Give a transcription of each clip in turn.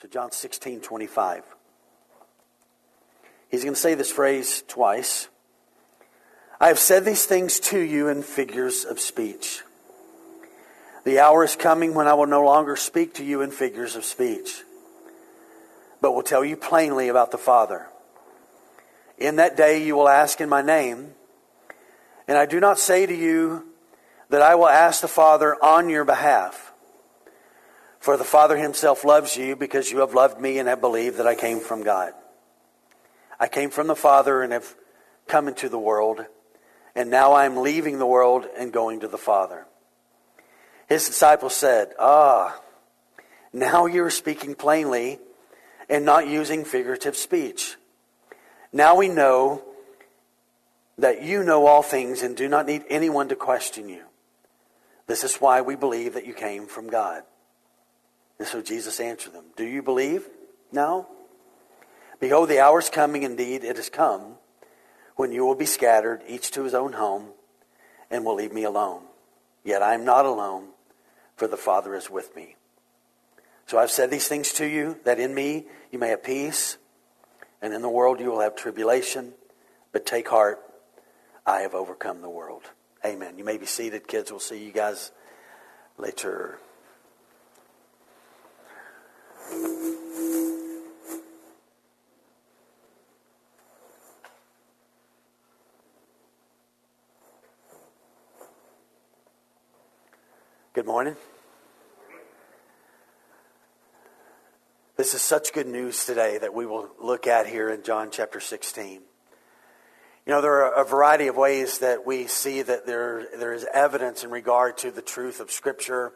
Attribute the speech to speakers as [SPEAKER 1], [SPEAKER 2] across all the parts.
[SPEAKER 1] So, John 16, 25. He's going to say this phrase twice. I have said these things to you in figures of speech. The hour is coming when I will no longer speak to you in figures of speech, but will tell you plainly about the Father. In that day you will ask in my name, and I do not say to you that I will ask the Father on your behalf. For the Father himself loves you because you have loved me and have believed that I came from God. I came from the Father and have come into the world, and now I am leaving the world and going to the Father. His disciples said, Ah, now you are speaking plainly and not using figurative speech. Now we know that you know all things and do not need anyone to question you. This is why we believe that you came from God. And so Jesus answered them, Do you believe now? Behold, the hour is coming, indeed, it has come, when you will be scattered, each to his own home, and will leave me alone. Yet I am not alone, for the Father is with me. So I've said these things to you, that in me you may have peace, and in the world you will have tribulation, but take heart, I have overcome the world. Amen. You may be seated, kids. We'll see you guys later. Good morning. This is such good news today that we will look at here in John chapter 16. You know, there are a variety of ways that we see that there, there is evidence in regard to the truth of Scripture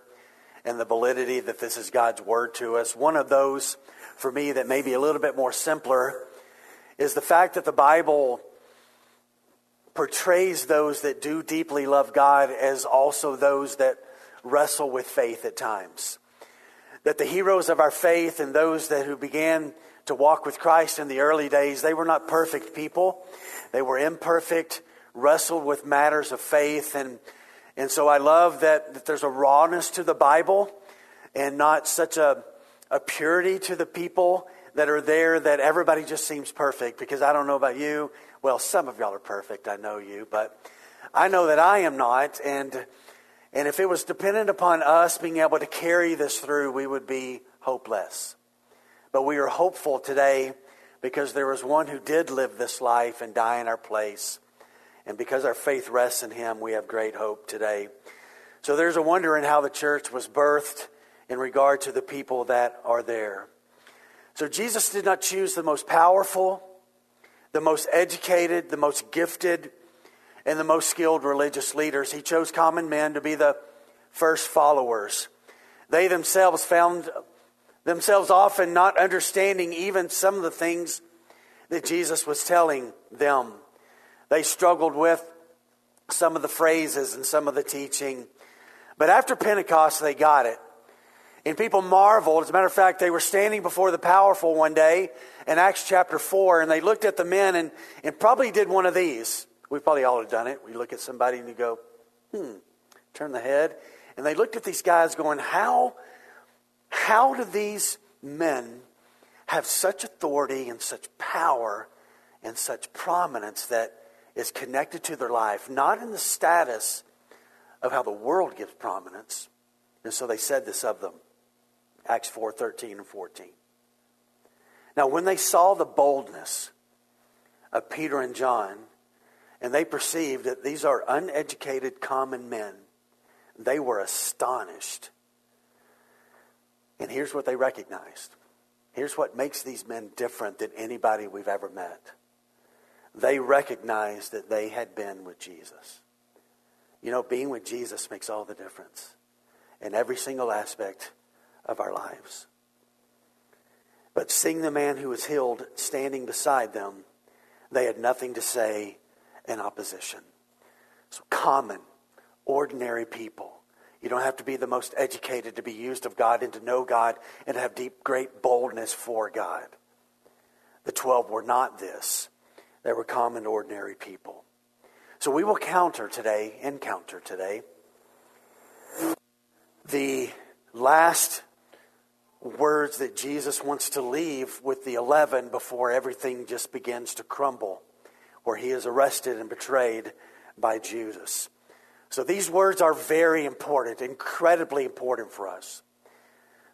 [SPEAKER 1] and the validity that this is God's Word to us. One of those, for me, that may be a little bit more simpler is the fact that the Bible portrays those that do deeply love God as also those that wrestle with faith at times. That the heroes of our faith and those that who began to walk with Christ in the early days, they were not perfect people. They were imperfect, wrestled with matters of faith. And, and so I love that, that there's a rawness to the Bible and not such a, a purity to the people that are there that everybody just seems perfect. Because I don't know about you. Well, some of y'all are perfect. I know you. But I know that I am not. And, and if it was dependent upon us being able to carry this through, we would be hopeless. But we are hopeful today because there was one who did live this life and die in our place. And because our faith rests in him, we have great hope today. So there's a wonder in how the church was birthed in regard to the people that are there. So Jesus did not choose the most powerful, the most educated, the most gifted, and the most skilled religious leaders. He chose common men to be the first followers. They themselves found themselves often not understanding even some of the things that Jesus was telling them. They struggled with some of the phrases and some of the teaching. But after Pentecost, they got it. And people marveled. As a matter of fact, they were standing before the powerful one day in Acts chapter 4, and they looked at the men and, and probably did one of these. We probably all have done it. We look at somebody and you go, hmm, turn the head. And they looked at these guys going, how how do these men have such authority and such power and such prominence that is connected to their life, not in the status of how the world gives prominence? And so they said this of them. Acts 4 13 and 14. Now, when they saw the boldness of Peter and John, and they perceived that these are uneducated common men, they were astonished and here's what they recognized. Here's what makes these men different than anybody we've ever met. They recognized that they had been with Jesus. You know, being with Jesus makes all the difference in every single aspect of our lives. But seeing the man who was healed standing beside them, they had nothing to say in opposition. So, common, ordinary people you don't have to be the most educated to be used of God and to know God and to have deep, great boldness for God. The 12 were not this, they were common, ordinary people. So we will counter today, encounter today, the last words that Jesus wants to leave with the 11 before everything just begins to crumble, where he is arrested and betrayed by Judas. So these words are very important, incredibly important for us.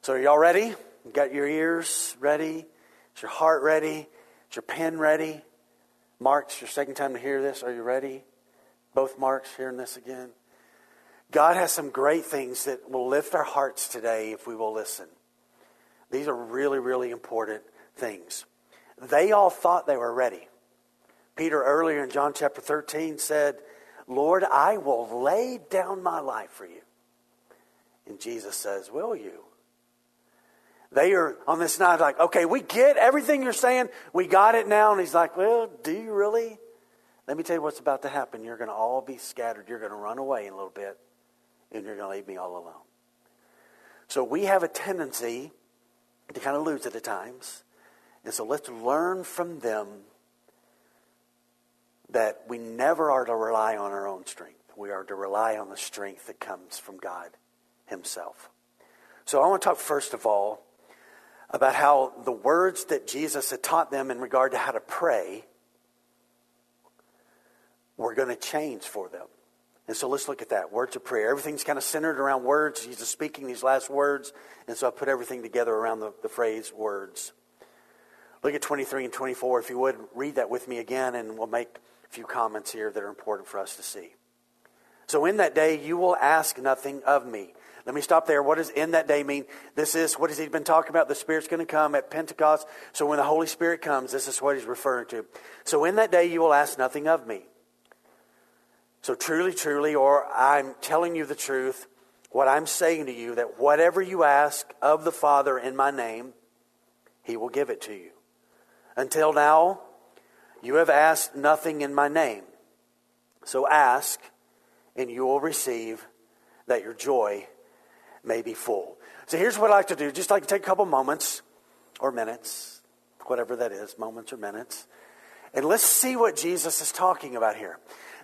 [SPEAKER 1] So are y'all ready? You got your ears ready? Is your heart ready? Is your pen ready? Mark, it's your second time to hear this. Are you ready? Both Marks hearing this again. God has some great things that will lift our hearts today if we will listen. These are really, really important things. They all thought they were ready. Peter earlier in John chapter 13 said, Lord, I will lay down my life for you. And Jesus says, Will you? They are on this night like, okay, we get everything you're saying. We got it now. And he's like, well, do you really? Let me tell you what's about to happen. You're going to all be scattered. You're going to run away in a little bit, and you're going to leave me all alone. So we have a tendency to kind of lose it at times. And so let's learn from them that we never are to rely on our own strength. We are to rely on the strength that comes from God Himself. So I want to talk first of all about how the words that Jesus had taught them in regard to how to pray were going to change for them. And so let's look at that. Words of prayer. Everything's kind of centered around words. Jesus speaking these last words. And so I put everything together around the, the phrase words. Look at 23 and 24. If you would, read that with me again, and we'll make a few comments here that are important for us to see. So in that day, you will ask nothing of me. Let me stop there. What does in that day mean? This is what has he been talking about? The Spirit's going to come at Pentecost. So when the Holy Spirit comes, this is what he's referring to. So in that day, you will ask nothing of me. So, truly, truly, or I'm telling you the truth, what I'm saying to you, that whatever you ask of the Father in my name, he will give it to you. Until now, you have asked nothing in my name. So ask, and you will receive, that your joy may be full. So here's what I like to do. Just like take a couple moments or minutes, whatever that is, moments or minutes, and let's see what Jesus is talking about here.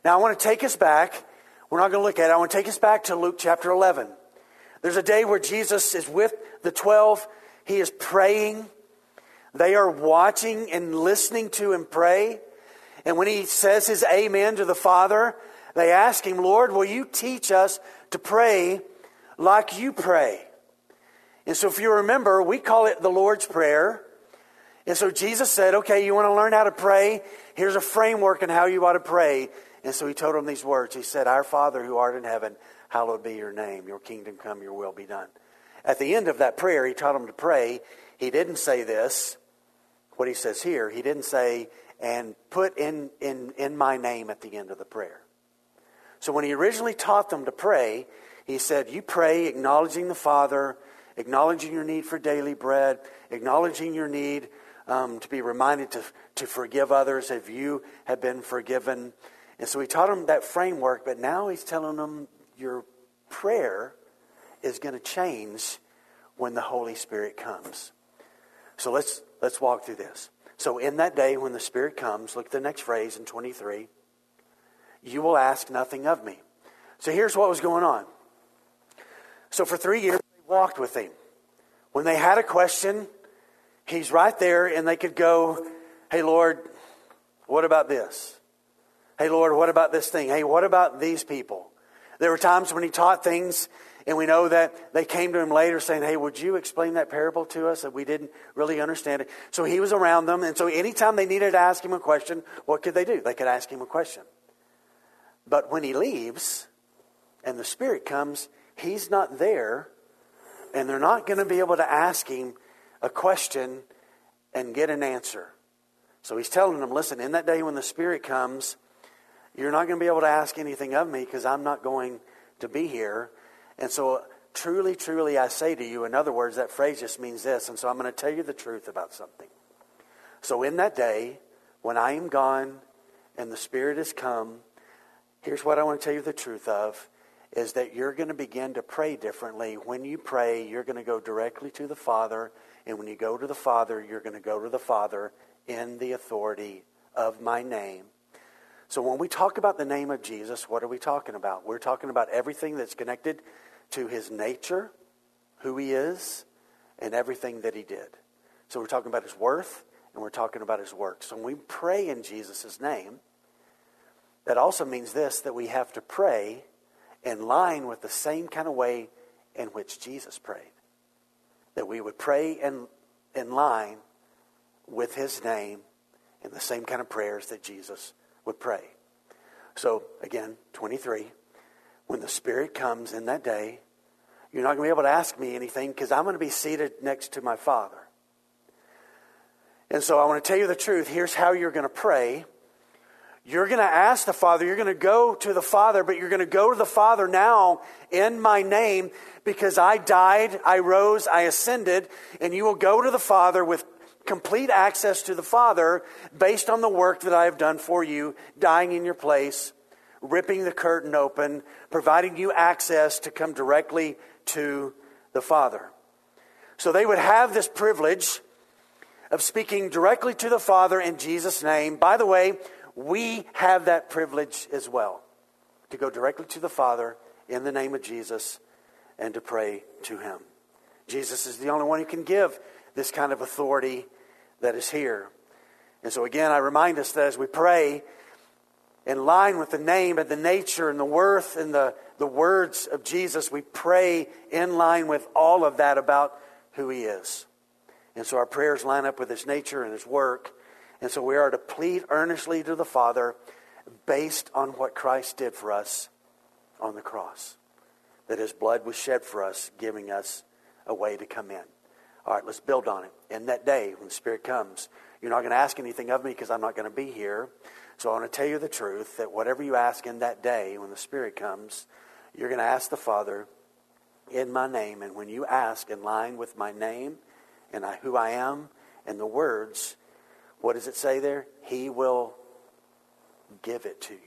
[SPEAKER 1] Now, I want to take us back. We're not going to look at it. I want to take us back to Luke chapter 11. There's a day where Jesus is with the 12. He is praying. They are watching and listening to him pray. And when he says his amen to the Father, they ask him, Lord, will you teach us to pray like you pray? And so, if you remember, we call it the Lord's Prayer. And so Jesus said, okay, you want to learn how to pray? Here's a framework on how you ought to pray. And so he told them these words. He said, Our Father who art in heaven, hallowed be your name. Your kingdom come, your will be done. At the end of that prayer, he taught them to pray. He didn't say this, what he says here. He didn't say, and put in, in, in my name at the end of the prayer. So when he originally taught them to pray, he said, You pray acknowledging the Father, acknowledging your need for daily bread, acknowledging your need um, to be reminded to, to forgive others if you have been forgiven. And so he taught them that framework, but now he's telling them your prayer is going to change when the Holy Spirit comes. So let's let's walk through this. So in that day when the Spirit comes, look at the next phrase in 23. You will ask nothing of me. So here's what was going on. So for three years they walked with him. When they had a question, he's right there and they could go, Hey Lord, what about this? Hey, Lord, what about this thing? Hey, what about these people? There were times when he taught things, and we know that they came to him later saying, Hey, would you explain that parable to us? That we didn't really understand it. So he was around them, and so anytime they needed to ask him a question, what could they do? They could ask him a question. But when he leaves and the Spirit comes, he's not there, and they're not going to be able to ask him a question and get an answer. So he's telling them, listen, in that day when the Spirit comes, you're not going to be able to ask anything of me because I'm not going to be here. And so, truly, truly, I say to you, in other words, that phrase just means this. And so, I'm going to tell you the truth about something. So, in that day, when I am gone and the Spirit has come, here's what I want to tell you the truth of is that you're going to begin to pray differently. When you pray, you're going to go directly to the Father. And when you go to the Father, you're going to go to the Father in the authority of my name. So when we talk about the name of Jesus, what are we talking about? We're talking about everything that's connected to his nature, who he is, and everything that he did. So we're talking about his worth and we're talking about his work. So when we pray in Jesus' name, that also means this that we have to pray in line with the same kind of way in which Jesus prayed. That we would pray in, in line with his name in the same kind of prayers that Jesus would pray. So, again, 23. When the Spirit comes in that day, you're not going to be able to ask me anything because I'm going to be seated next to my Father. And so I want to tell you the truth. Here's how you're going to pray. You're going to ask the Father, you're going to go to the Father, but you're going to go to the Father now in my name because I died, I rose, I ascended, and you will go to the Father with complete access to the Father based on the work that I have done for you, dying in your place, ripping the curtain open, providing you access to come directly to the Father. So they would have this privilege of speaking directly to the Father in Jesus' name. By the way, we have that privilege as well to go directly to the Father in the name of Jesus and to pray to Him. Jesus is the only one who can give this kind of authority that is here. And so, again, I remind us that as we pray, in line with the name and the nature and the worth and the, the words of Jesus, we pray in line with all of that about who He is. And so our prayers line up with His nature and His work. And so we are to plead earnestly to the Father based on what Christ did for us on the cross. That His blood was shed for us, giving us a way to come in. All right, let's build on it. In that day, when the Spirit comes, you're not going to ask anything of me because I'm not going to be here. So I want to tell you the truth that whatever you ask in that day, when the Spirit comes, you're going to ask the Father in my name. And when you ask in line with my name and I, who I am and the words, what does it say there? He will give it to you.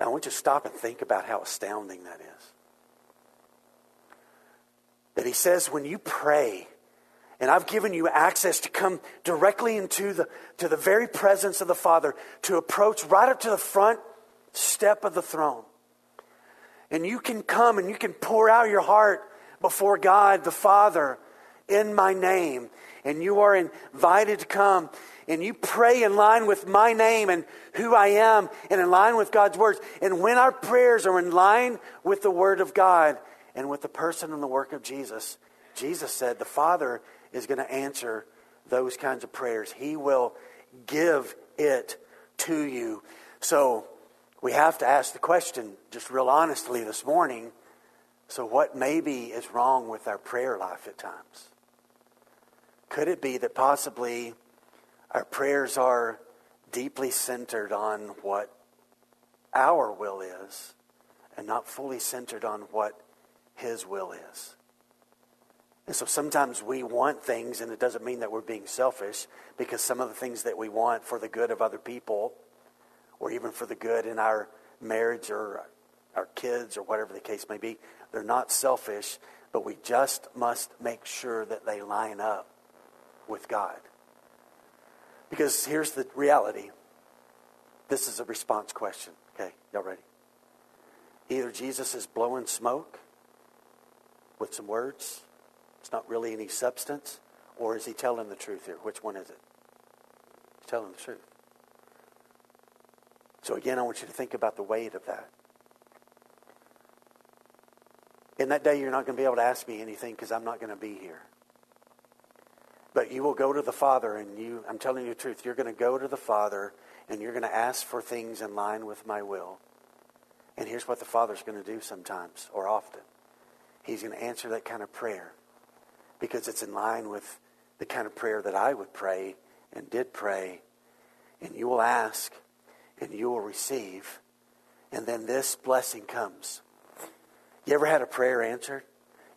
[SPEAKER 1] Now, I want you to stop and think about how astounding that is that he says when you pray, and I've given you access to come directly into the, to the very presence of the Father, to approach right up to the front step of the throne. And you can come and you can pour out your heart before God the Father in my name. And you are invited to come and you pray in line with my name and who I am and in line with God's words. And when our prayers are in line with the Word of God, and with the person and the work of Jesus, Jesus said the Father is going to answer those kinds of prayers. He will give it to you. So we have to ask the question, just real honestly this morning so, what maybe is wrong with our prayer life at times? Could it be that possibly our prayers are deeply centered on what our will is and not fully centered on what his will is. And so sometimes we want things, and it doesn't mean that we're being selfish, because some of the things that we want for the good of other people, or even for the good in our marriage or our kids or whatever the case may be, they're not selfish, but we just must make sure that they line up with God. Because here's the reality this is a response question. Okay, y'all ready? Either Jesus is blowing smoke with some words. It's not really any substance. Or is he telling the truth here? Which one is it? He's telling the truth. So again, I want you to think about the weight of that. In that day, you're not going to be able to ask me anything because I'm not going to be here. But you will go to the Father, and you, I'm telling you the truth, you're going to go to the Father and you're going to ask for things in line with my will. And here's what the Father's going to do sometimes or often He's going to answer that kind of prayer because it's in line with the kind of prayer that I would pray and did pray. And you will ask and you will receive. And then this blessing comes. You ever had a prayer answered?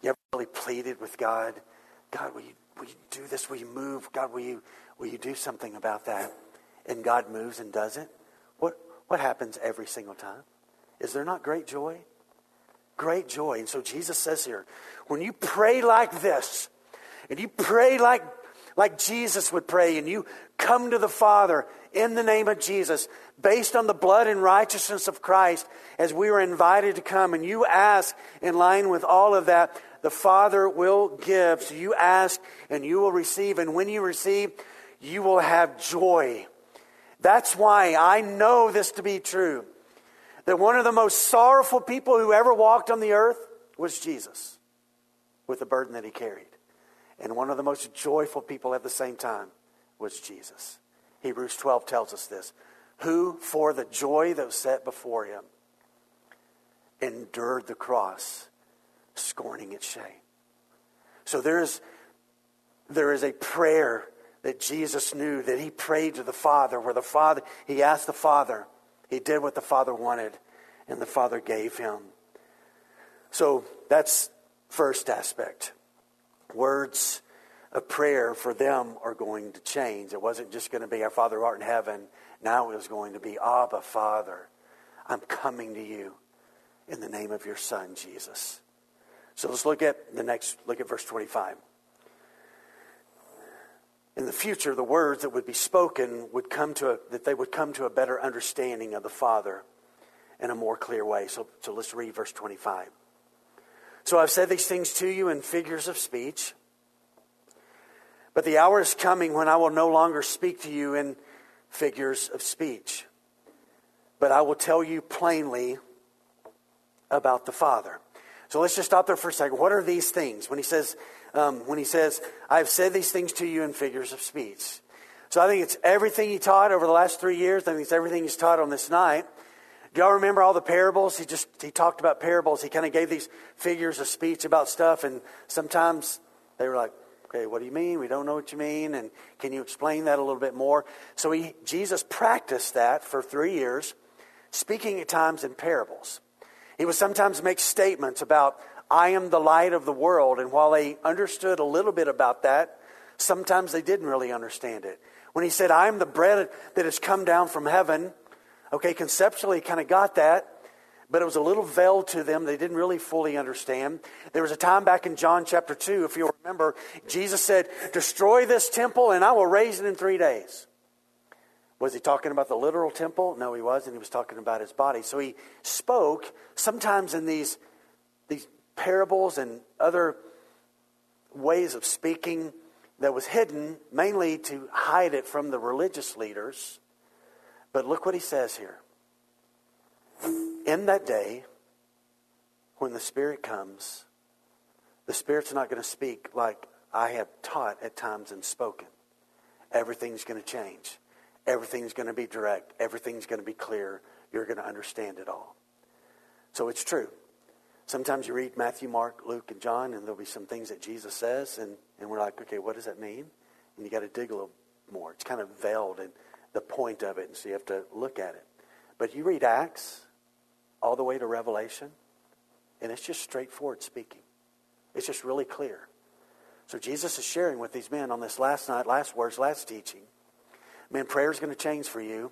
[SPEAKER 1] You ever really pleaded with God? God, will you, will you do this? Will you move? God, will you, will you do something about that? And God moves and does it? What, what happens every single time? Is there not great joy? great joy. And so Jesus says here, when you pray like this, and you pray like, like Jesus would pray, and you come to the Father in the name of Jesus, based on the blood and righteousness of Christ, as we were invited to come, and you ask in line with all of that, the Father will give. So you ask and you will receive. And when you receive, you will have joy. That's why I know this to be true. That one of the most sorrowful people who ever walked on the earth was Jesus with the burden that he carried. And one of the most joyful people at the same time was Jesus. Hebrews 12 tells us this. Who, for the joy that was set before him, endured the cross, scorning its shame. So there is, there is a prayer that Jesus knew that he prayed to the Father, where the Father, he asked the Father, he did what the Father wanted, and the Father gave him. So that's first aspect. Words of prayer for them are going to change. It wasn't just going to be our Father who art in heaven. Now it was going to be Abba, Father, I'm coming to you in the name of your Son, Jesus. So let's look at the next, look at verse 25. In the future, the words that would be spoken would come to a, that they would come to a better understanding of the Father in a more clear way. So, so let's read verse 25. So I've said these things to you in figures of speech, but the hour is coming when I will no longer speak to you in figures of speech, but I will tell you plainly about the Father. So let's just stop there for a second. What are these things? When he says, um, when he says, I've said these things to you in figures of speech. So I think it's everything he taught over the last three years. I think it's everything he's taught on this night. Do y'all remember all the parables? He just he talked about parables. He kind of gave these figures of speech about stuff, and sometimes they were like, "Okay, what do you mean? We don't know what you mean." And can you explain that a little bit more? So he Jesus practiced that for three years, speaking at times in parables. He would sometimes make statements about, I am the light of the world. And while they understood a little bit about that, sometimes they didn't really understand it. When he said, I am the bread that has come down from heaven, okay, conceptually kind of got that, but it was a little veiled to them. They didn't really fully understand. There was a time back in John chapter 2, if you'll remember, Jesus said, Destroy this temple and I will raise it in three days. Was he talking about the literal temple? No, he wasn't. He was talking about his body. So he spoke sometimes in these, these parables and other ways of speaking that was hidden, mainly to hide it from the religious leaders. But look what he says here. In that day, when the Spirit comes, the Spirit's not going to speak like I have taught at times and spoken. Everything's going to change. Everything's going to be direct. Everything's going to be clear. You're going to understand it all. So it's true. Sometimes you read Matthew, Mark, Luke, and John, and there'll be some things that Jesus says, and, and we're like, okay, what does that mean? And you got to dig a little more. It's kind of veiled in the point of it, and so you have to look at it. But you read Acts all the way to Revelation, and it's just straightforward speaking. It's just really clear. So Jesus is sharing with these men on this last night, last words, last teaching Man, prayer is going to change for you.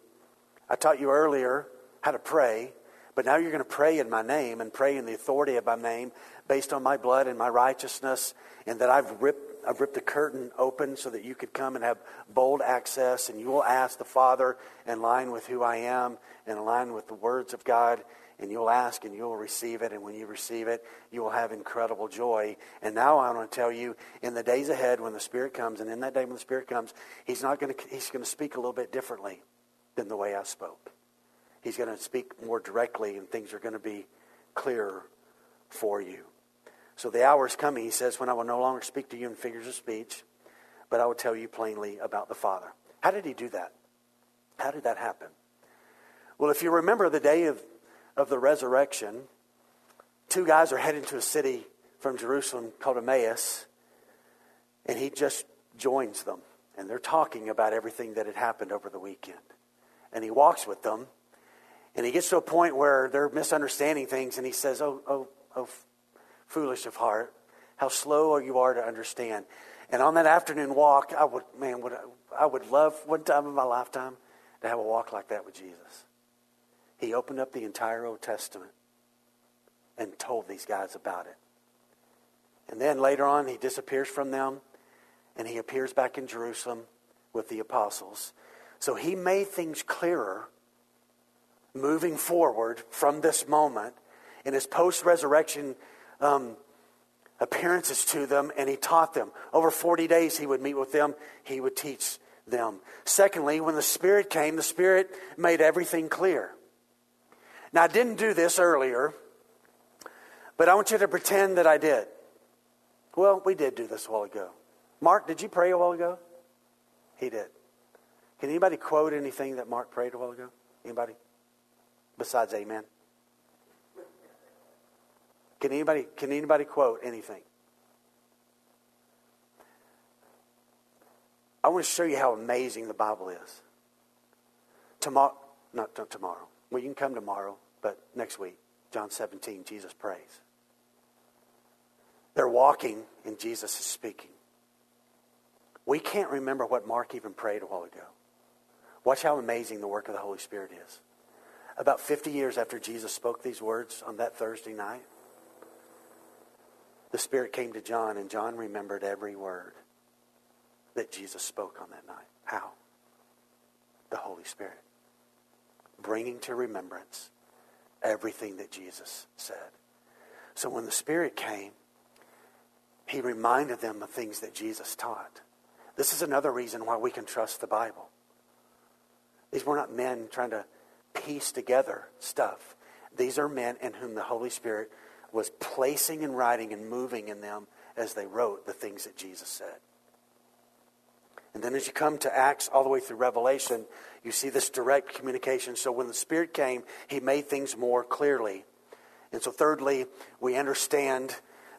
[SPEAKER 1] I taught you earlier how to pray, but now you're going to pray in my name and pray in the authority of my name based on my blood and my righteousness, and that I've ripped, I've ripped the curtain open so that you could come and have bold access, and you will ask the Father in line with who I am and in line with the words of God and you'll ask and you'll receive it. And when you receive it, you will have incredible joy. And now I want to tell you, in the days ahead, when the Spirit comes, and in that day when the Spirit comes, He's not going to, He's going to speak a little bit differently than the way I spoke. He's going to speak more directly, and things are going to be clearer for you. So the hour is coming, he says, when I will no longer speak to you in figures of speech, but I will tell you plainly about the Father. How did he do that? How did that happen? Well, if you remember the day of of the resurrection, two guys are heading to a city from Jerusalem called Emmaus, and he just joins them. And they're talking about everything that had happened over the weekend. And he walks with them, and he gets to a point where they're misunderstanding things, and he says, Oh, oh, oh, foolish of heart, how slow you are to understand. And on that afternoon walk, I would, man, would, I would love one time in my lifetime to have a walk like that with Jesus. He opened up the entire Old Testament and told these guys about it. And then later on, he disappears from them and he appears back in Jerusalem with the apostles. So he made things clearer moving forward from this moment in his post resurrection um, appearances to them and he taught them. Over 40 days he would meet with them, he would teach them. Secondly, when the Spirit came, the Spirit made everything clear. Now, I didn't do this earlier, but I want you to pretend that I did. Well, we did do this a while ago. Mark, did you pray a while ago? He did. Can anybody quote anything that Mark prayed a while ago? Anybody? Besides amen. Can anybody can anybody quote anything? I want to show you how amazing the Bible is. Tomorrow, not, tomorrow. Well, you can come tomorrow, but next week, John 17, Jesus prays. They're walking, and Jesus is speaking. We can't remember what Mark even prayed a while ago. Watch how amazing the work of the Holy Spirit is. About 50 years after Jesus spoke these words on that Thursday night, the Spirit came to John, and John remembered every word that Jesus spoke on that night. How? The Holy Spirit. Bringing to remembrance everything that Jesus said. So when the Spirit came, he reminded them of things that Jesus taught. This is another reason why we can trust the Bible. These were not men trying to piece together stuff. These are men in whom the Holy Spirit was placing and writing and moving in them as they wrote the things that Jesus said. And then as you come to Acts all the way through Revelation, you see this direct communication. So when the Spirit came, He made things more clearly. And so, thirdly, we understand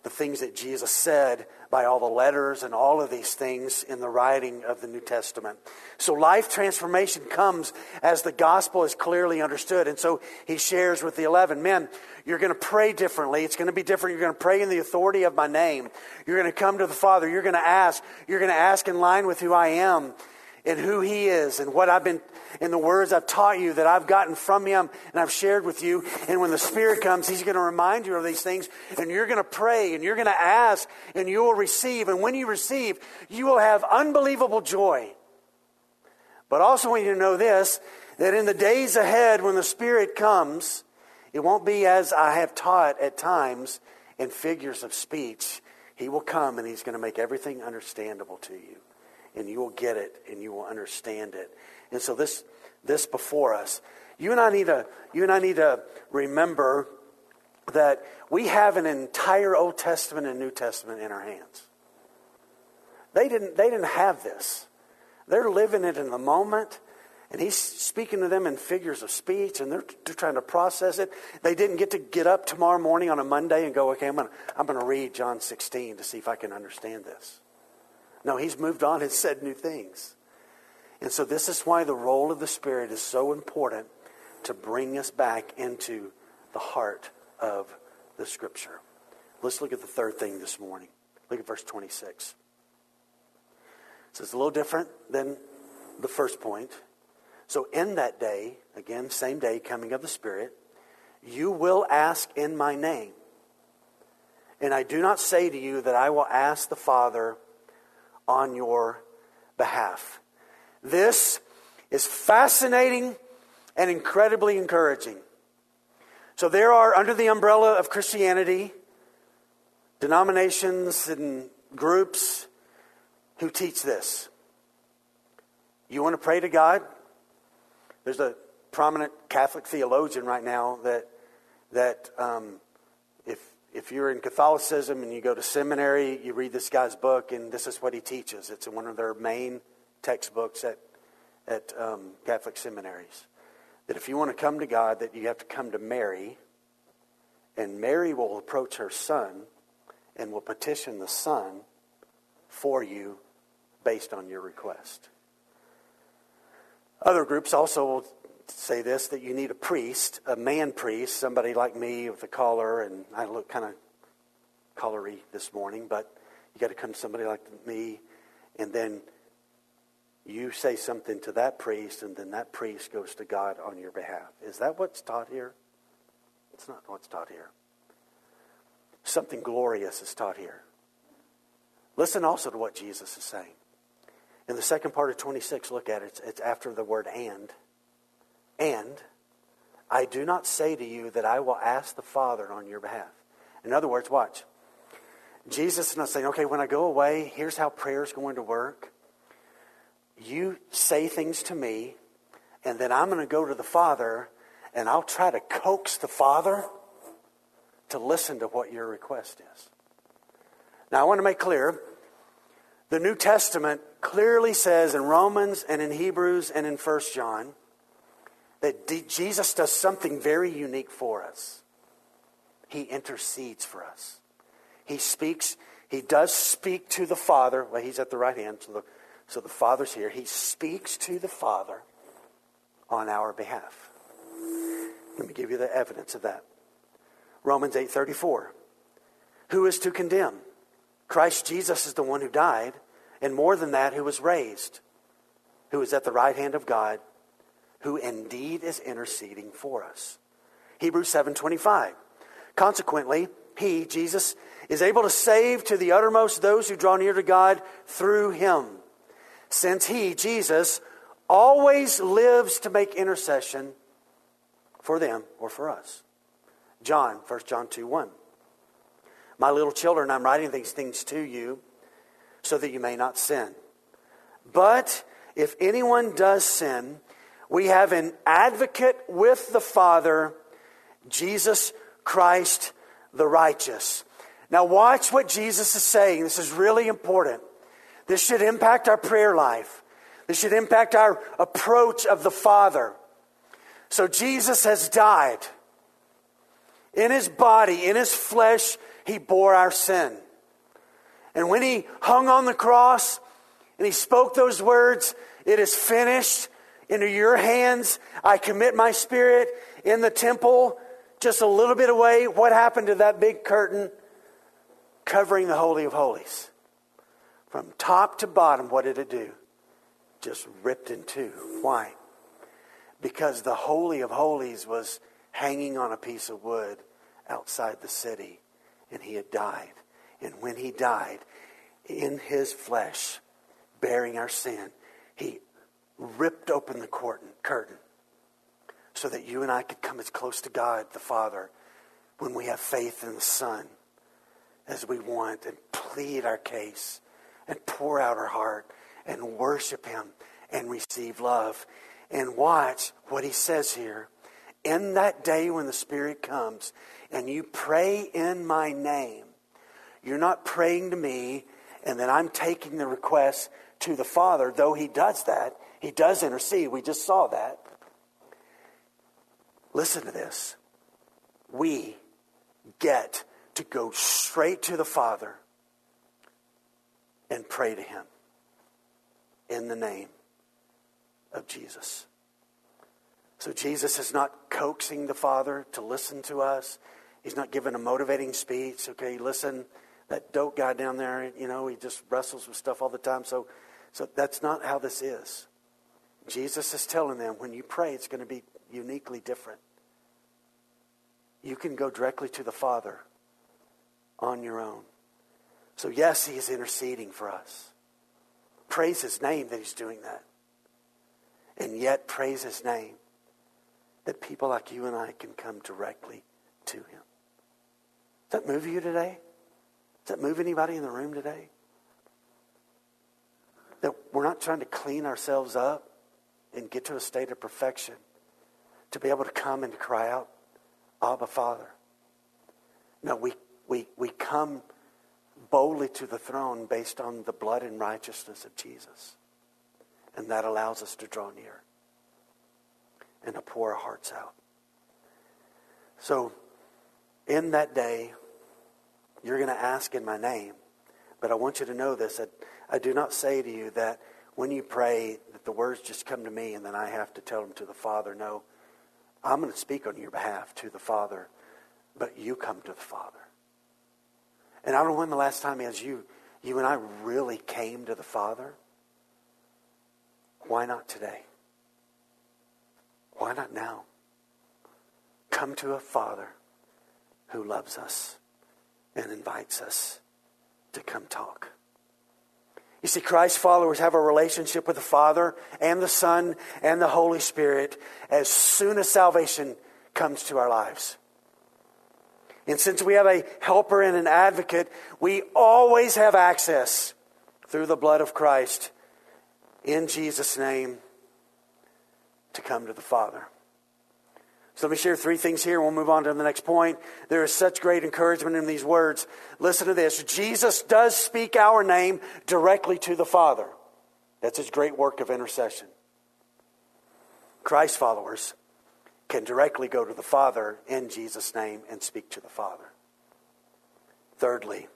[SPEAKER 1] the things that Jesus said by all the letters and all of these things in the writing of the New Testament. So life transformation comes as the gospel is clearly understood. And so he shares with the 11 men, you're going to pray differently. It's going to be different. You're going to pray in the authority of my name. You're going to come to the Father. You're going to ask. You're going to ask in line with who I am and who He is and what I've been, in the words I've taught you that I've gotten from Him and I've shared with you. And when the Spirit comes, He's going to remind you of these things and you're going to pray and you're going to ask and you will receive. And when you receive, you will have unbelievable joy. But also want you to know this that in the days ahead, when the Spirit comes, it won't be as I have taught at times in figures of speech. He will come and He's going to make everything understandable to you and you will get it and you will understand it. And so this this before us, you and I need to you and I need to remember that we have an entire Old Testament and New Testament in our hands. They didn't they didn't have this. They're living it in the moment. And he's speaking to them in figures of speech, and they're, they're trying to process it. They didn't get to get up tomorrow morning on a Monday and go, okay, I'm going to I'm going to read John 16 to see if I can understand this. No, he's moved on and said new things. And so, this is why the role of the Spirit is so important to bring us back into the heart of the Scripture. Let's look at the third thing this morning. Look at verse 26. It says a little different than the first point. So, in that day, again, same day, coming of the Spirit, you will ask in my name. And I do not say to you that I will ask the Father on your behalf. This is fascinating and incredibly encouraging. So, there are, under the umbrella of Christianity, denominations and groups who teach this. You want to pray to God? There's a prominent Catholic theologian right now that, that um, if you're in Catholicism and you go to seminary, you read this guy's book, and this is what he teaches. It's one of their main textbooks at, at um, Catholic seminaries. That if you want to come to God, that you have to come to Mary, and Mary will approach her son and will petition the son for you based on your request. Other groups also will say this that you need a priest, a man priest, somebody like me with a collar, and I look kind of collary this morning, but you got to come to somebody like me, and then you say something to that priest, and then that priest goes to God on your behalf. Is that what's taught here? It's not what's taught here. Something glorious is taught here. Listen also to what Jesus is saying. In the second part of 26, look at it. It's, it's after the word and. And I do not say to you that I will ask the Father on your behalf. In other words, watch. Jesus is not saying, okay, when I go away, here's how prayer is going to work. You say things to me, and then I'm going to go to the Father, and I'll try to coax the Father to listen to what your request is. Now, I want to make clear the New Testament clearly says in Romans and in Hebrews and in 1 John that D- Jesus does something very unique for us. He intercedes for us. He speaks, he does speak to the Father. Well, he's at the right hand, so the, so the Father's here. He speaks to the Father on our behalf. Let me give you the evidence of that. Romans 8:34. Who is to condemn? Christ Jesus is the one who died, and more than that, who was raised, who is at the right hand of God, who indeed is interceding for us. Hebrews 7:25. Consequently, he, Jesus, is able to save to the uttermost those who draw near to God through him, since he, Jesus, always lives to make intercession for them or for us. John, 1 John 2 1. My little children, I'm writing these things to you so that you may not sin. But if anyone does sin, we have an advocate with the Father, Jesus Christ the righteous. Now, watch what Jesus is saying. This is really important. This should impact our prayer life, this should impact our approach of the Father. So, Jesus has died. In his body, in his flesh, he bore our sin. And when he hung on the cross and he spoke those words, It is finished. Into your hands I commit my spirit in the temple, just a little bit away. What happened to that big curtain covering the Holy of Holies? From top to bottom, what did it do? Just ripped in two. Why? Because the Holy of Holies was hanging on a piece of wood outside the city and he had died. And when he died, in his flesh, bearing our sin, he ripped open the curtain so that you and I could come as close to God the Father when we have faith in the Son as we want and plead our case and pour out our heart and worship Him and receive love. And watch what He says here. In that day when the Spirit comes, and you pray in my name, you're not praying to me and then I'm taking the request to the Father, though He does that. He does intercede. We just saw that. Listen to this. We get to go straight to the Father and pray to Him in the name of Jesus. So Jesus is not coaxing the Father to listen to us. He's not giving a motivating speech. Okay, listen, that dope guy down there, you know, he just wrestles with stuff all the time. So, so that's not how this is. Jesus is telling them when you pray, it's going to be uniquely different. You can go directly to the Father on your own. So, yes, He is interceding for us. Praise His name that He's doing that. And yet, praise His name that people like you and I can come directly to Him. Does that move you today? Does that move anybody in the room today? That we're not trying to clean ourselves up and get to a state of perfection to be able to come and to cry out, Abba, Father. No, we, we, we come boldly to the throne based on the blood and righteousness of Jesus. And that allows us to draw near and to pour our hearts out. So, in that day, you're going to ask in my name. But I want you to know this that I do not say to you that when you pray the words just come to me and then I have to tell them to the Father. No, I'm going to speak on your behalf to the Father, but you come to the Father. And I don't know when the last time as you you and I really came to the Father. Why not today? Why not now? Come to a Father who loves us and invites us to come talk. You see, Christ's followers have a relationship with the Father and the Son and the Holy Spirit as soon as salvation comes to our lives. And since we have a helper and an advocate, we always have access through the blood of Christ in Jesus' name to come to the Father. So let me share three things here. We'll move on to the next point. There is such great encouragement in these words. Listen to this. Jesus does speak our name directly to the Father. That's his great work of intercession. Christ followers can directly go to the Father in Jesus' name and speak to the Father. Thirdly,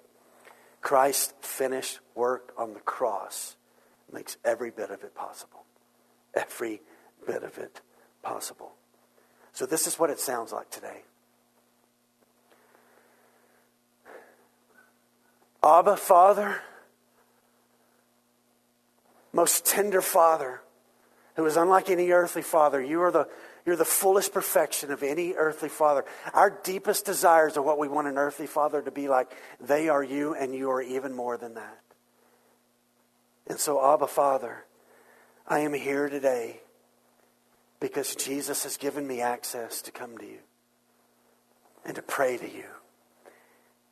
[SPEAKER 1] Christ's finished work on the cross makes every bit of it possible. Every bit of it possible. So, this is what it sounds like today. Abba, Father, most tender Father, who is unlike any earthly father, you are the, you're the fullest perfection of any earthly father. Our deepest desires are what we want an earthly father to be like. They are you, and you are even more than that. And so, Abba, Father, I am here today because Jesus has given me access to come to you and to pray to you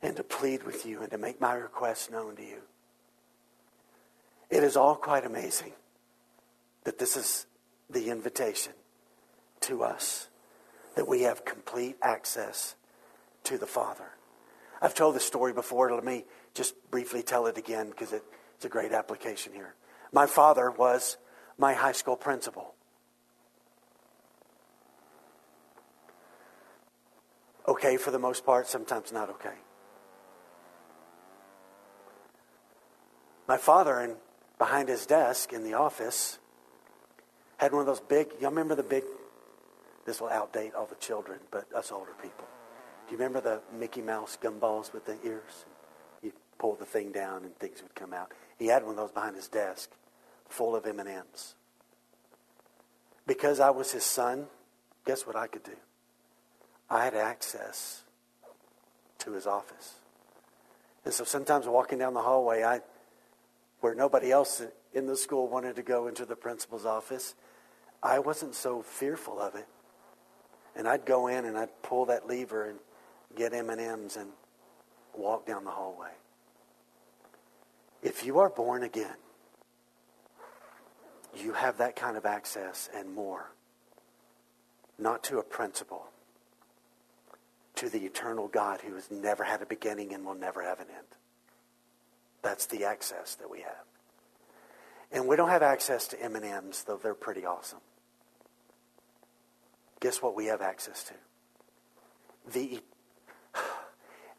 [SPEAKER 1] and to plead with you and to make my requests known to you. It is all quite amazing that this is the invitation to us that we have complete access to the Father. I've told this story before. Let me just briefly tell it again because it, it's a great application here. My father was my high school principal. Okay for the most part, sometimes not okay. My father, in, behind his desk in the office, had one of those big, y'all remember the big, this will outdate all the children, but us older people. Do you remember the Mickey Mouse gumballs with the ears? You pull the thing down and things would come out. He had one of those behind his desk, full of M&Ms. Because I was his son, guess what I could do? I had access to his office. And so sometimes walking down the hallway, I, where nobody else in the school wanted to go into the principal's office, I wasn't so fearful of it. And I'd go in and I'd pull that lever and get M&Ms and walk down the hallway. If you are born again, you have that kind of access and more. Not to a principal, to the eternal God who has never had a beginning and will never have an end. That's the access that we have. And we don't have access to M&Ms, though they're pretty awesome. Guess what we have access to? The,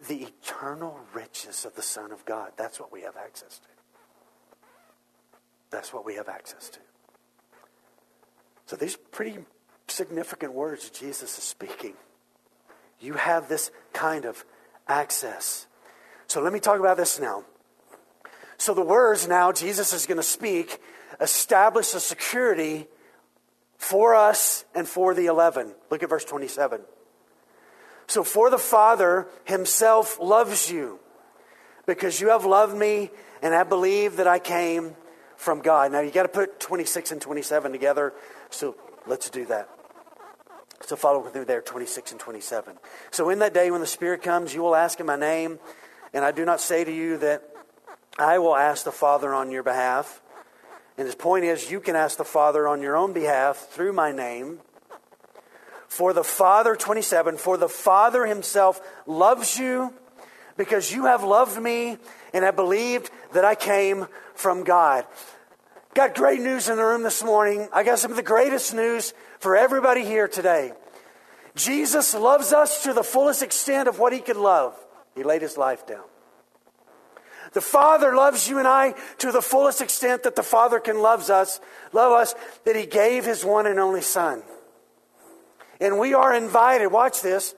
[SPEAKER 1] the eternal riches of the Son of God. That's what we have access to. That's what we have access to. So these pretty significant words Jesus is speaking. You have this kind of access. So let me talk about this now. So the words now Jesus is going to speak establish a security for us and for the 11. Look at verse 27. So for the Father himself loves you because you have loved me and I believe that I came from God. Now you got to put 26 and 27 together. So let's do that. So follow with me there, 26 and 27. So in that day when the Spirit comes, you will ask in my name, and I do not say to you that I will ask the Father on your behalf. And his point is, you can ask the Father on your own behalf through my name. For the Father, 27, for the Father himself loves you because you have loved me and have believed that I came from God. Got great news in the room this morning. I got some of the greatest news for everybody here today. Jesus loves us to the fullest extent of what he could love. He laid his life down. The Father loves you and I to the fullest extent that the Father can loves us, love us, that he gave his one and only Son. And we are invited, watch this.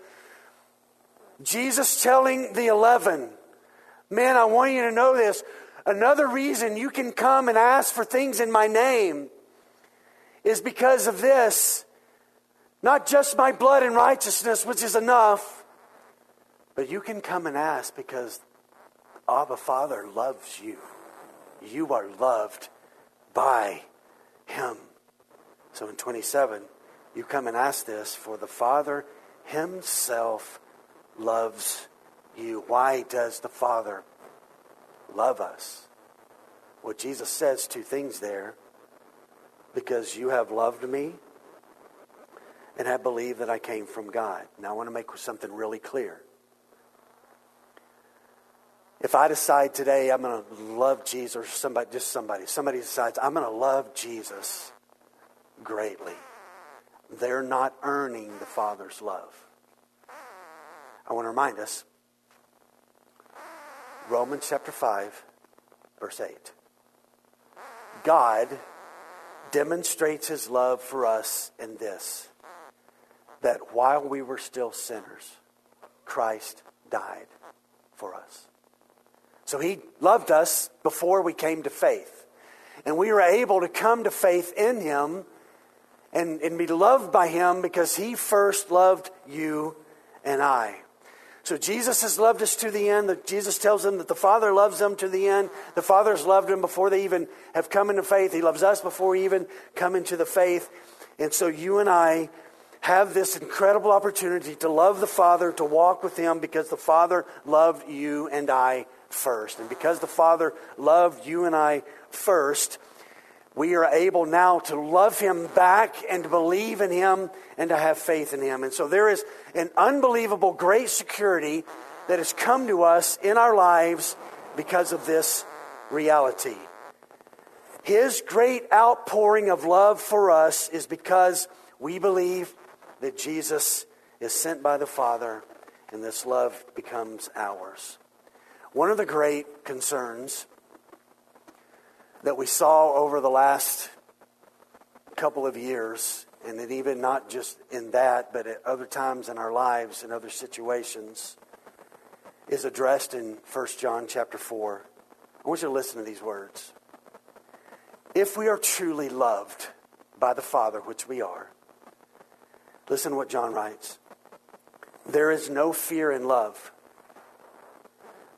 [SPEAKER 1] Jesus telling the eleven, man, I want you to know this. Another reason you can come and ask for things in my name is because of this. Not just my blood and righteousness, which is enough, but you can come and ask because Abba Father loves you. You are loved by Him. So in 27, you come and ask this, for the Father Himself loves you. Why does the Father love us? Well, Jesus says two things there. Because you have loved me and have believed that I came from God. Now, I want to make something really clear. If I decide today I'm going to love Jesus, or somebody, just somebody, somebody decides I'm going to love Jesus greatly, they're not earning the Father's love. I want to remind us Romans chapter 5, verse 8. God demonstrates his love for us in this that while we were still sinners, Christ died for us. So he loved us before we came to faith. And we were able to come to faith in him and, and be loved by him because he first loved you and I. So Jesus has loved us to the end. Jesus tells them that the Father loves them to the end. The Father has loved them before they even have come into faith. He loves us before we even come into the faith. And so you and I have this incredible opportunity to love the Father, to walk with Him, because the Father loved you and I first. And because the Father loved you and I first, we are able now to love him back and to believe in him and to have faith in him. And so there is an unbelievable great security that has come to us in our lives because of this reality. His great outpouring of love for us is because we believe that Jesus is sent by the Father and this love becomes ours. One of the great concerns that we saw over the last couple of years, and it even not just in that, but at other times in our lives, in other situations, is addressed in 1 John chapter 4. I want you to listen to these words. If we are truly loved by the Father, which we are, listen to what John writes. There is no fear in love,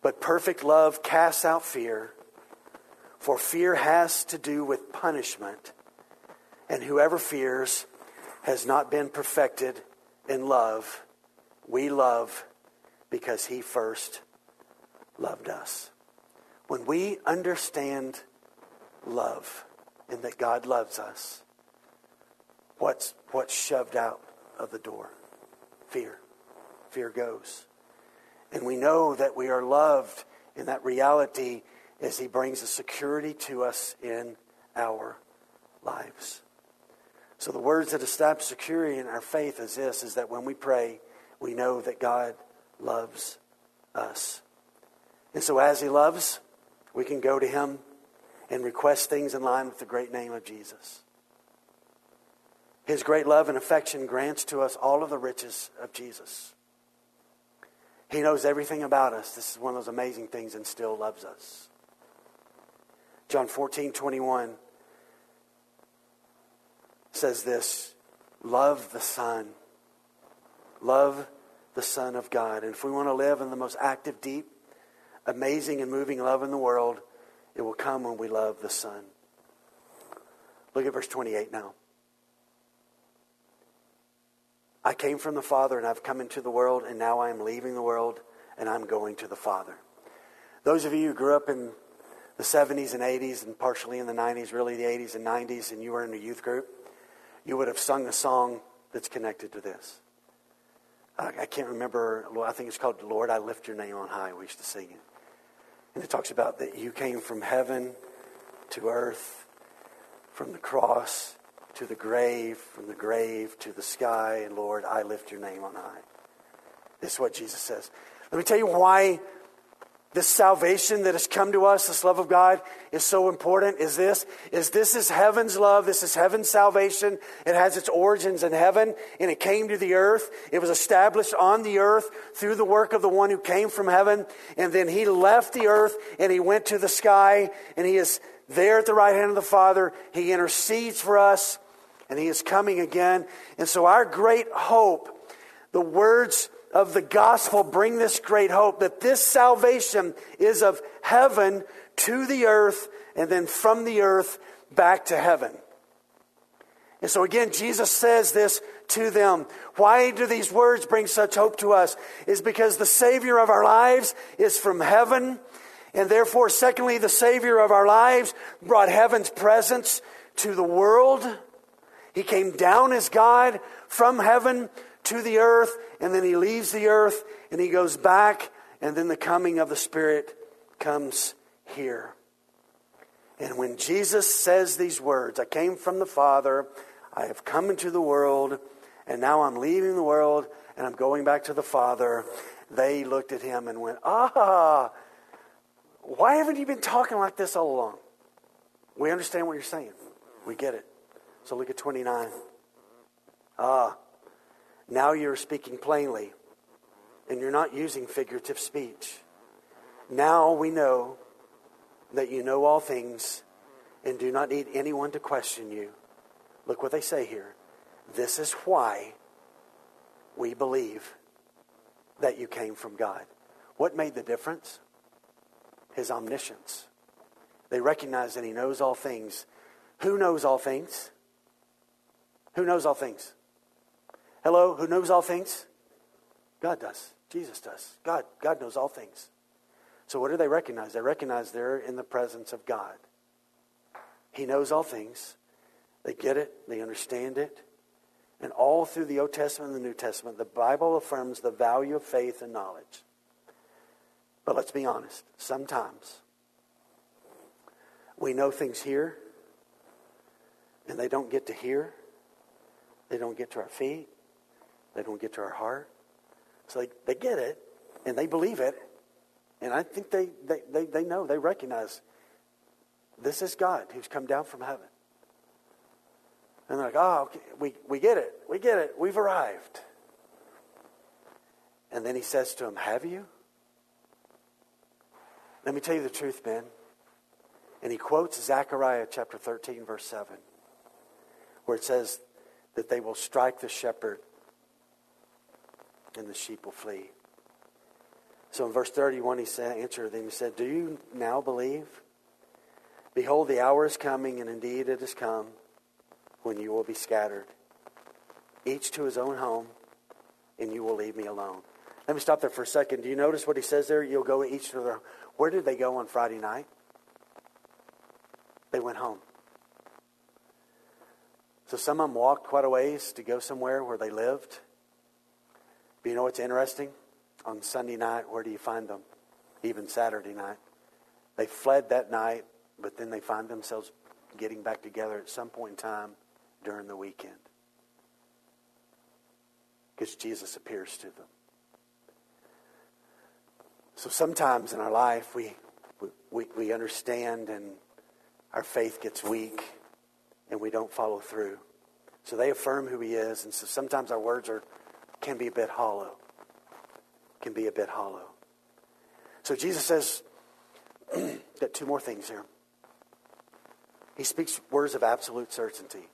[SPEAKER 1] but perfect love casts out fear for fear has to do with punishment, and whoever fears has not been perfected in love. We love because he first loved us. When we understand love and that God loves us, what's, what's shoved out of the door? Fear. Fear goes. And we know that we are loved in that reality as He brings a security to us in our lives. So the words that establish security in our faith is this is that when we pray, we know that God loves us. And so as He loves, we can go to Him and request things in line with the great name of Jesus. His great love and affection grants to us all of the riches of Jesus. He knows everything about us. This is one of those amazing things and still loves us. John 14, 21 says this Love the Son. Love the Son of God. And if we want to live in the most active, deep, amazing, and moving love in the world, it will come when we love the Son. Look at verse 28 now. I came from the Father and I've come into the world, and now I am leaving the world and I'm going to the Father. Those of you who grew up in the 70s and 80s and partially in the 90s, really the 80s and 90s, and you were in a youth group, you would have sung a song that's connected to this. I can't remember, I think it's called Lord, I Lift Your Name on High. We used to sing it. And it talks about that you came from heaven to earth, from the cross to the grave, from the grave to the sky, Lord, I lift your name on high. This is what Jesus says. Let me tell you why this salvation that has come to us, this love of God, is so important. Is this? Is this is heaven's love? This is heaven's salvation. It has its origins in heaven, and it came to the earth. It was established on the earth through the work of the one who came from heaven, and then he left the earth and he went to the sky, and he is there at the right hand of the Father. He intercedes for us, and he is coming again. And so, our great hope, the words of the gospel bring this great hope that this salvation is of heaven to the earth and then from the earth back to heaven. And so again, Jesus says this to them. Why do these words bring such hope to us? Is because the Savior of our lives is from heaven. And therefore, secondly, the Savior of our lives brought heaven's presence to the world. He came down as God from heaven to the earth, and then he leaves the earth and he goes back, and then the coming of the Spirit comes here. And when Jesus says these words, I came from the Father, I have come into the world, and now I'm leaving the world and I'm going back to the Father. They looked at him and went, Ah, why haven't you been talking like this all along? We understand what you're saying. We get it. So look at 29. Ah, now you're speaking plainly, and you're not using figurative speech. Now we know that you know all things and do not need anyone to question you. Look what they say here. This is why we believe that you came from God. What made the difference? His omniscience. They recognize that He knows all things. Who knows all things? Who knows all things? Hello, who knows all things? God does. Jesus does. God, God knows all things. So what do they recognize? They recognize they're in the presence of God. He knows all things. They get it, they understand it. And all through the Old Testament and the New Testament, the Bible affirms the value of faith and knowledge. But let's be honest, sometimes we know things here, and they don't get to here, they don't get to our feet, they don't get to our heart. So they, they get it, and they believe it, and I think they, they, they, they know, they recognize this is God who's come down from heaven. And they're like, oh, okay, we, we get it. We get it. We've arrived. And then he says to them, Have you? Let me tell you the truth, Ben. And he quotes Zechariah chapter 13, verse 7, where it says that they will strike the shepherd and the sheep will flee. So in verse 31, he said, answered them, he said, Do you now believe? Behold, the hour is coming, and indeed it has come when you will be scattered, each to his own home, and you will leave me alone. Let me stop there for a second. Do you notice what he says there? You'll go each to their. Where did they go on Friday night? They went home. So some of them walked quite a ways to go somewhere where they lived. But you know what's interesting? On Sunday night, where do you find them? Even Saturday night. They fled that night, but then they find themselves getting back together at some point in time during the weekend because Jesus appears to them. So sometimes in our life, we, we, we understand and our faith gets weak and we don't follow through. So they affirm who he is, and so sometimes our words are, can be a bit hollow. Can be a bit hollow. So Jesus says, got two more things here. He speaks words of absolute certainty.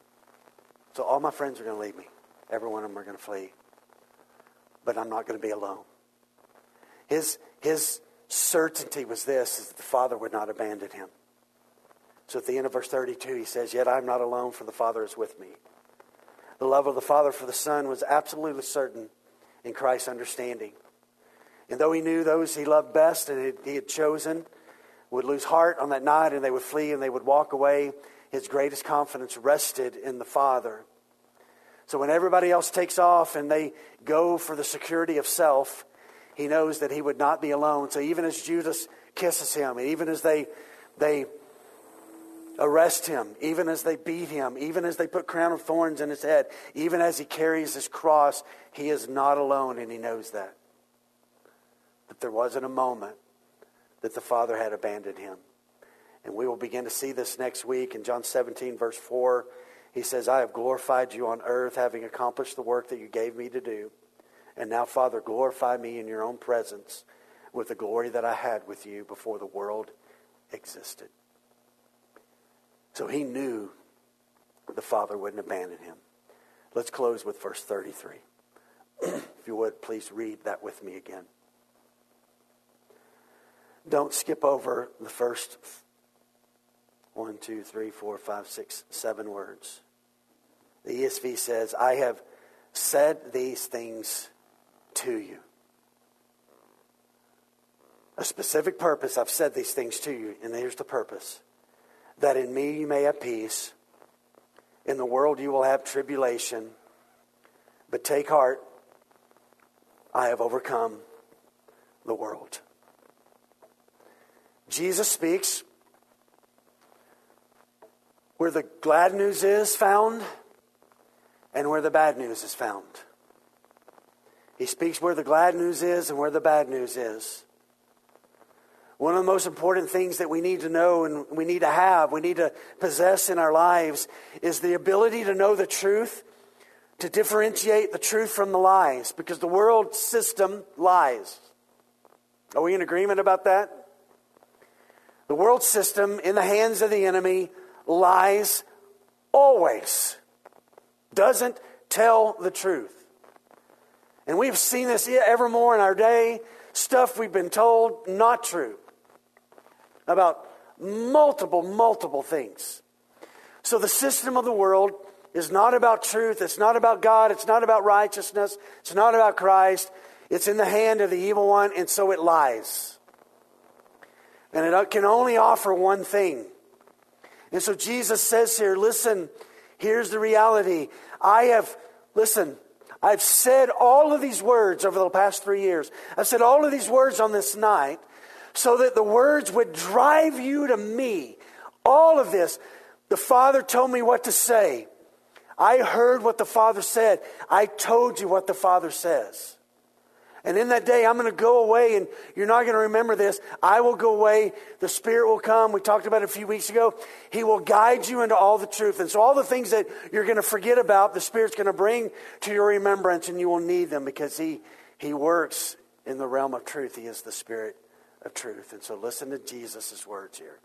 [SPEAKER 1] So all my friends are going to leave me. Every one of them are going to flee. But I'm not going to be alone. His, his certainty was this, is that the Father would not abandon him. So at the end of verse 32, he says, Yet I'm not alone, for the Father is with me. The love of the Father for the Son was absolutely certain in Christ's understanding. And though he knew those he loved best and he had chosen would lose heart on that night and they would flee and they would walk away, his greatest confidence rested in the Father. So when everybody else takes off and they go for the security of self, he knows that he would not be alone. So even as Judas kisses him, even as they, they arrest him, even as they beat him, even as they put crown of thorns in his head, even as he carries his cross, he is not alone and he knows that. That there wasn't a moment that the Father had abandoned him. And we will begin to see this next week in John 17, verse 4. He says, I have glorified you on earth, having accomplished the work that you gave me to do. And now, Father, glorify me in your own presence with the glory that I had with you before the world existed. So he knew the Father wouldn't abandon him. Let's close with verse 33. if you would, please read that with me again. Don't skip over the first one, two, three, four, five, six, seven words. The ESV says, I have said these things to you. A specific purpose, I've said these things to you, and here's the purpose that in me you may have peace. In the world you will have tribulation, but take heart, I have overcome the world. Jesus speaks where the glad news is found and where the bad news is found. He speaks where the glad news is and where the bad news is. One of the most important things that we need to know and we need to have, we need to possess in our lives, is the ability to know the truth, to differentiate the truth from the lies, because the world system lies. Are we in agreement about that? The world system in the hands of the enemy lies always, doesn't tell the truth. And we've seen this ever more in our day. Stuff we've been told not true about multiple, multiple things. So the system of the world is not about truth. It's not about God. It's not about righteousness. It's not about Christ. It's in the hand of the evil one, and so it lies. And it uh, can only offer one thing. And so Jesus says here, listen, here's the reality. I have, listen, I've said all of these words over the past three years. I've said all of these words on this night so that the words would drive you to me. All of this. The Father told me what to say. I heard what the Father said. I told you what the Father says. And in that day, I'm going to go away, and you're not going to remember this. I will go away. The Spirit will come. We talked about it a few weeks ago. He will guide you into all the truth. And so, all the things that you're going to forget about, the Spirit's going to bring to your remembrance, and you will need them because He, he works in the realm of truth. He is the Spirit of truth. And so, listen to Jesus' words here.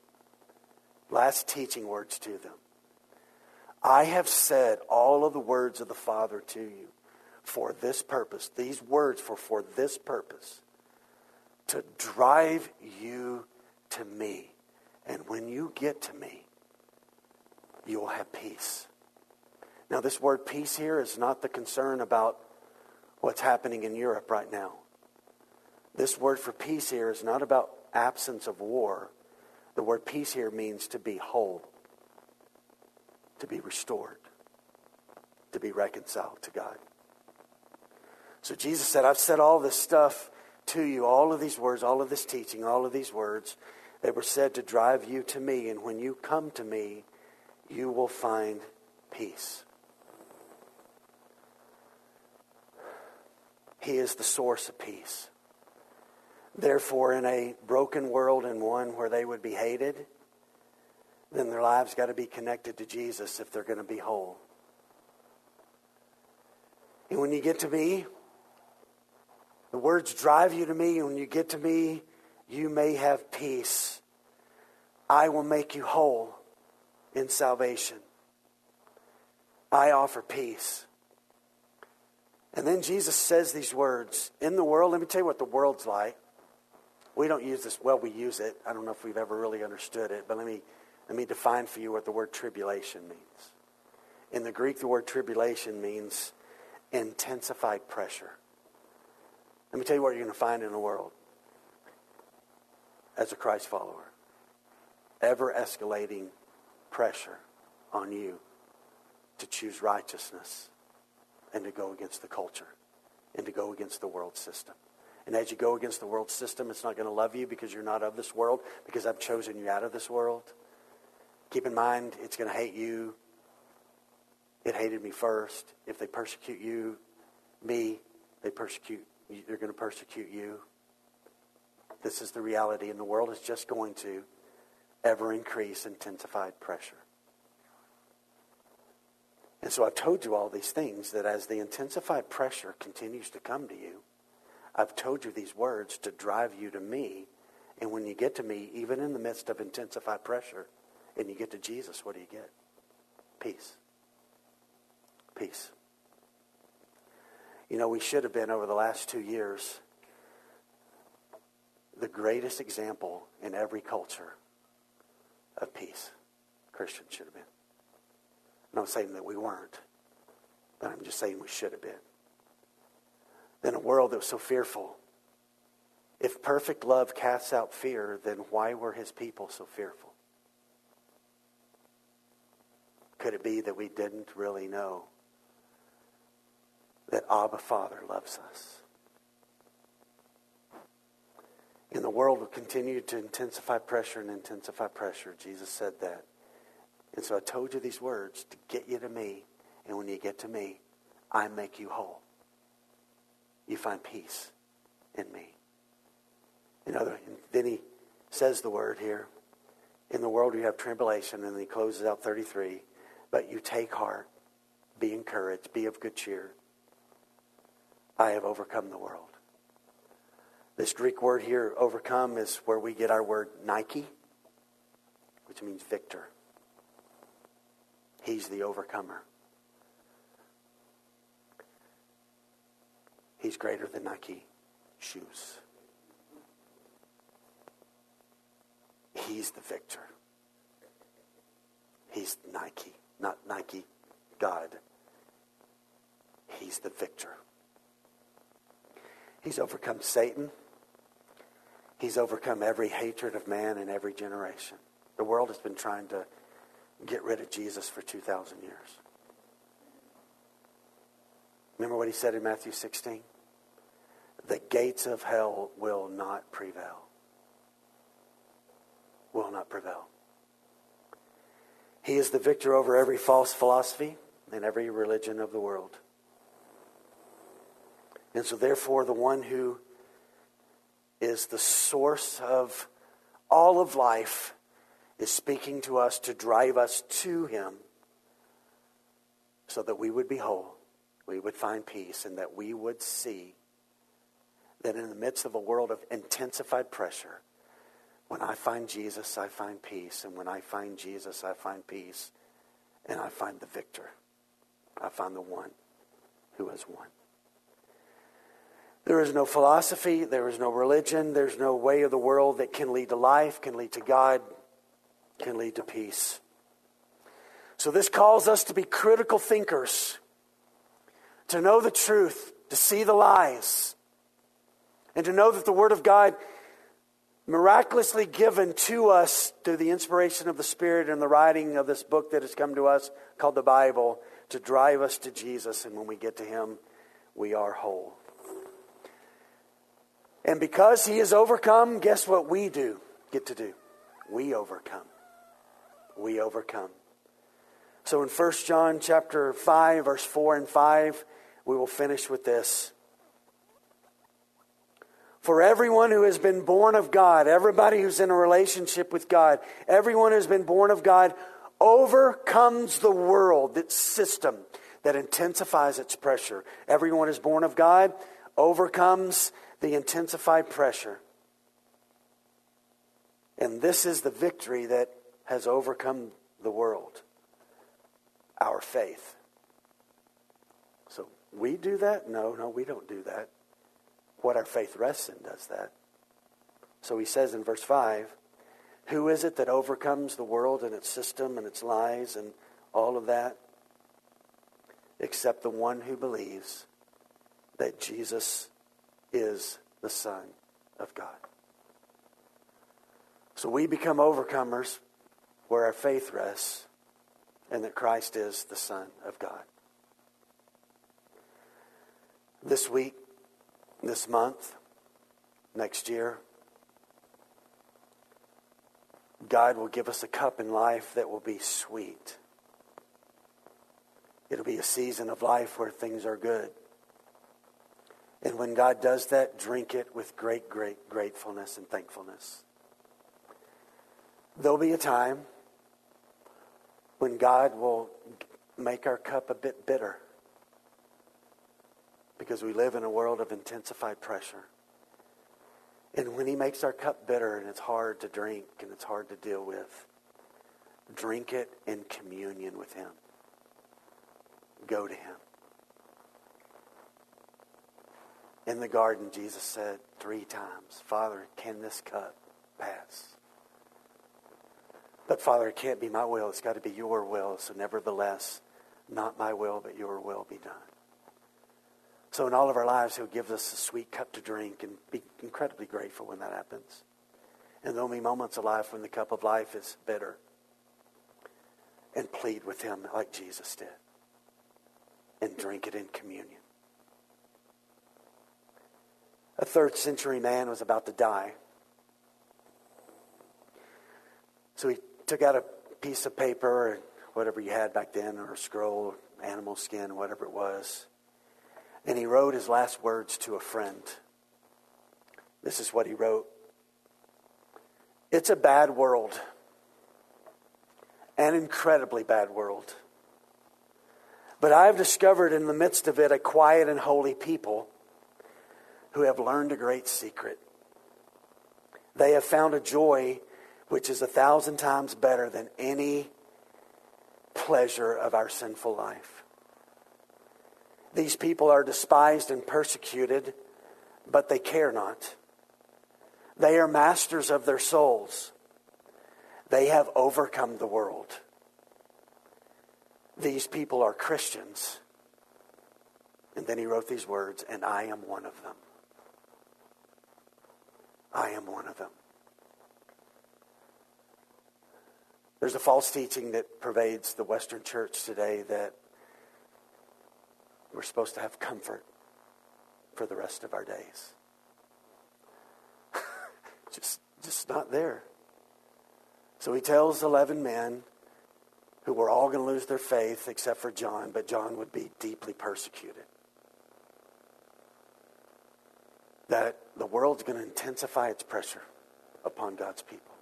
[SPEAKER 1] Last teaching words to them. I have said all of the words of the Father to you for this purpose, these words for for this purpose, to drive you to me. And when you get to me, you will have peace. Now, this word peace here is not the concern about what's happening in Europe right now. This word for peace here is not about absence of war. The word peace here means to be whole, to be restored, to be reconciled to God. So Jesus said, I've said all this stuff to you, all of these words, all of this teaching, all of these words. They were said to drive you to me, and when you come to me, you will find peace. He is the source of peace. Therefore, in a broken world and one where they would be hated, then their lives got to be connected to Jesus if they're going to be whole. And when you get to me, the words drive you to me, and when you get to me, you may have peace. I will make you whole in salvation. I offer peace. And then Jesus says these words In the world, let me tell you what the world's like. We don't use this, well, we use it. I don't know if we've ever really understood it, but let me, let me define for you what the word tribulation means. In the Greek, the word tribulation means intensified pressure. Let me tell you what you're going to find in the world as a Christ follower ever escalating pressure on you to choose righteousness and to go against the culture and to go against the world system. And as you go against the world system, it's not going to love you because you're not of this world, because I've chosen you out of this world. Keep in mind, it's going to hate you. It hated me first. If they persecute you, me, they persecute they're going to persecute you. This is the reality, and the world is just going to ever increase intensified pressure. And so I've told you all these things that as the intensified pressure continues to come to you, I've told you these words to drive you to me. And when you get to me, even in the midst of intensified pressure, and you get to Jesus, what do you get? Peace. Peace. You know, we should have been over the last two years the greatest example in every culture of peace. Christians should have been. I'm not saying that we weren't, but I'm just saying we should have been. Then a world that was so fearful. If perfect love casts out fear, then why were his people so fearful? Could it be that we didn't really know that Abba Father loves us? And the world will continue to intensify pressure and intensify pressure. Jesus said that. And so I told you these words to get you to me. And when you get to me, I make you whole. You find peace in me. In other, then he says the word here. In the world you have tribulation, and he closes out 33. But you take heart, be encouraged, be of good cheer. I have overcome the world. This Greek word here, overcome, is where we get our word Nike, which means victor. He's the overcomer. He's greater than Nike shoes. He's the victor. He's Nike, not Nike, God. He's the victor. He's overcome Satan. He's overcome every hatred of man in every generation. The world has been trying to get rid of Jesus for 2,000 years. Remember what he said in Matthew 16? The gates of hell will not prevail. Will not prevail. He is the victor over every false philosophy and every religion of the world. And so, therefore, the one who is the source of all of life is speaking to us to drive us to Him so that we would be whole, we would find peace, and that we would see that in the midst of a world of intensified pressure, when I find Jesus, I find peace. And when I find Jesus, I find peace. And I find the victor. I find the one who has won. There is no philosophy, there is no religion, there's no way of the world that can lead to life, can lead to God, can lead to peace. So, this calls us to be critical thinkers, to know the truth, to see the lies, and to know that the Word of God, miraculously given to us through the inspiration of the Spirit and the writing of this book that has come to us called the Bible, to drive us to Jesus. And when we get to Him, we are whole. And because He is overcome, guess what we do get to do? We overcome we overcome. So in 1 John chapter 5 verse 4 and 5, we will finish with this. For everyone who has been born of God, everybody who's in a relationship with God, everyone who's been born of God overcomes the world, its system that intensifies its pressure. Everyone who's born of God overcomes the intensified pressure. And this is the victory that has overcome the world our faith. So we do that? No, no, we don't do that. What our faith rests in does that. So he says in verse 5 Who is it that overcomes the world and its system and its lies and all of that? Except the one who believes that Jesus is the Son of God. So we become overcomers where our faith rests and that Christ is the Son of God. This week, this month, next year, God will give us a cup in life that will be sweet. It'll be a season of life where things are good. And when God does that, drink it with great, great gratefulness and thankfulness. There'll be a time when God will make our cup a bit bitter because we live in a world of intensified pressure. And when He makes our cup bitter and it's hard to drink and it's hard to deal with, drink it in communion with Him. Go to Him. In the garden, Jesus said three times, Father, can this cup pass? But Father, it can't be my will. It's got to be your will. So nevertheless, Not my will, but your will be done. So, in all of our lives, He'll give us a sweet cup to drink and be incredibly grateful when that happens. And there'll be moments of life when the cup of life is bitter. And plead with Him like Jesus did. And drink it in communion. A third century man was about to die. So he took out a piece of paper and whatever you had back then, or a scroll, animal skin, whatever it was. And he wrote his last words to a friend. This is what he wrote It's a bad world, an incredibly bad world. But I've discovered in the midst of it a quiet and holy people who have learned a great secret. They have found a joy which is a thousand times better than any pleasure of our sinful life. These people are despised and persecuted, but they care not. They are masters of their souls. They have overcome the world. These people are Christians. And then he wrote these words, and I am one of them. I am one of them. There's a false teaching that pervades the Western church today that we're supposed to have comfort for the rest of our days. just, just not there. So he tells 11 men who were all going to lose their faith except for John, but John would be deeply persecuted. That the world's going to intensify its pressure upon God's people.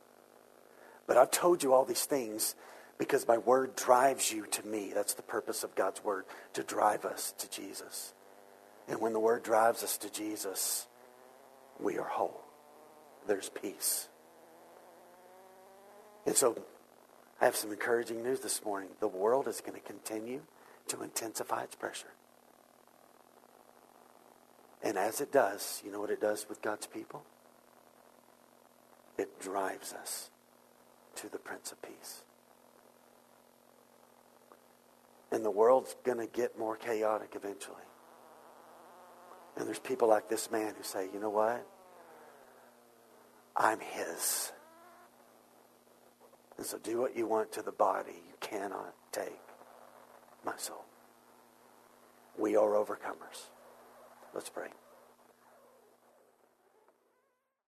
[SPEAKER 1] But I've told you all these things because my word drives you to me. That's the purpose of God's word, to drive us to Jesus. And when the word drives us to Jesus, we are whole. There's peace. And so I have some encouraging news this morning. The world is going to continue to intensify its pressure. And as it does, you know what it does with God's people? It drives us to the Prince of Peace. And the world's going to get more chaotic eventually. And there's people like this man who say, you know what? I'm his. And so do what you want to the body. You cannot take my soul. We are overcomers. Let's pray.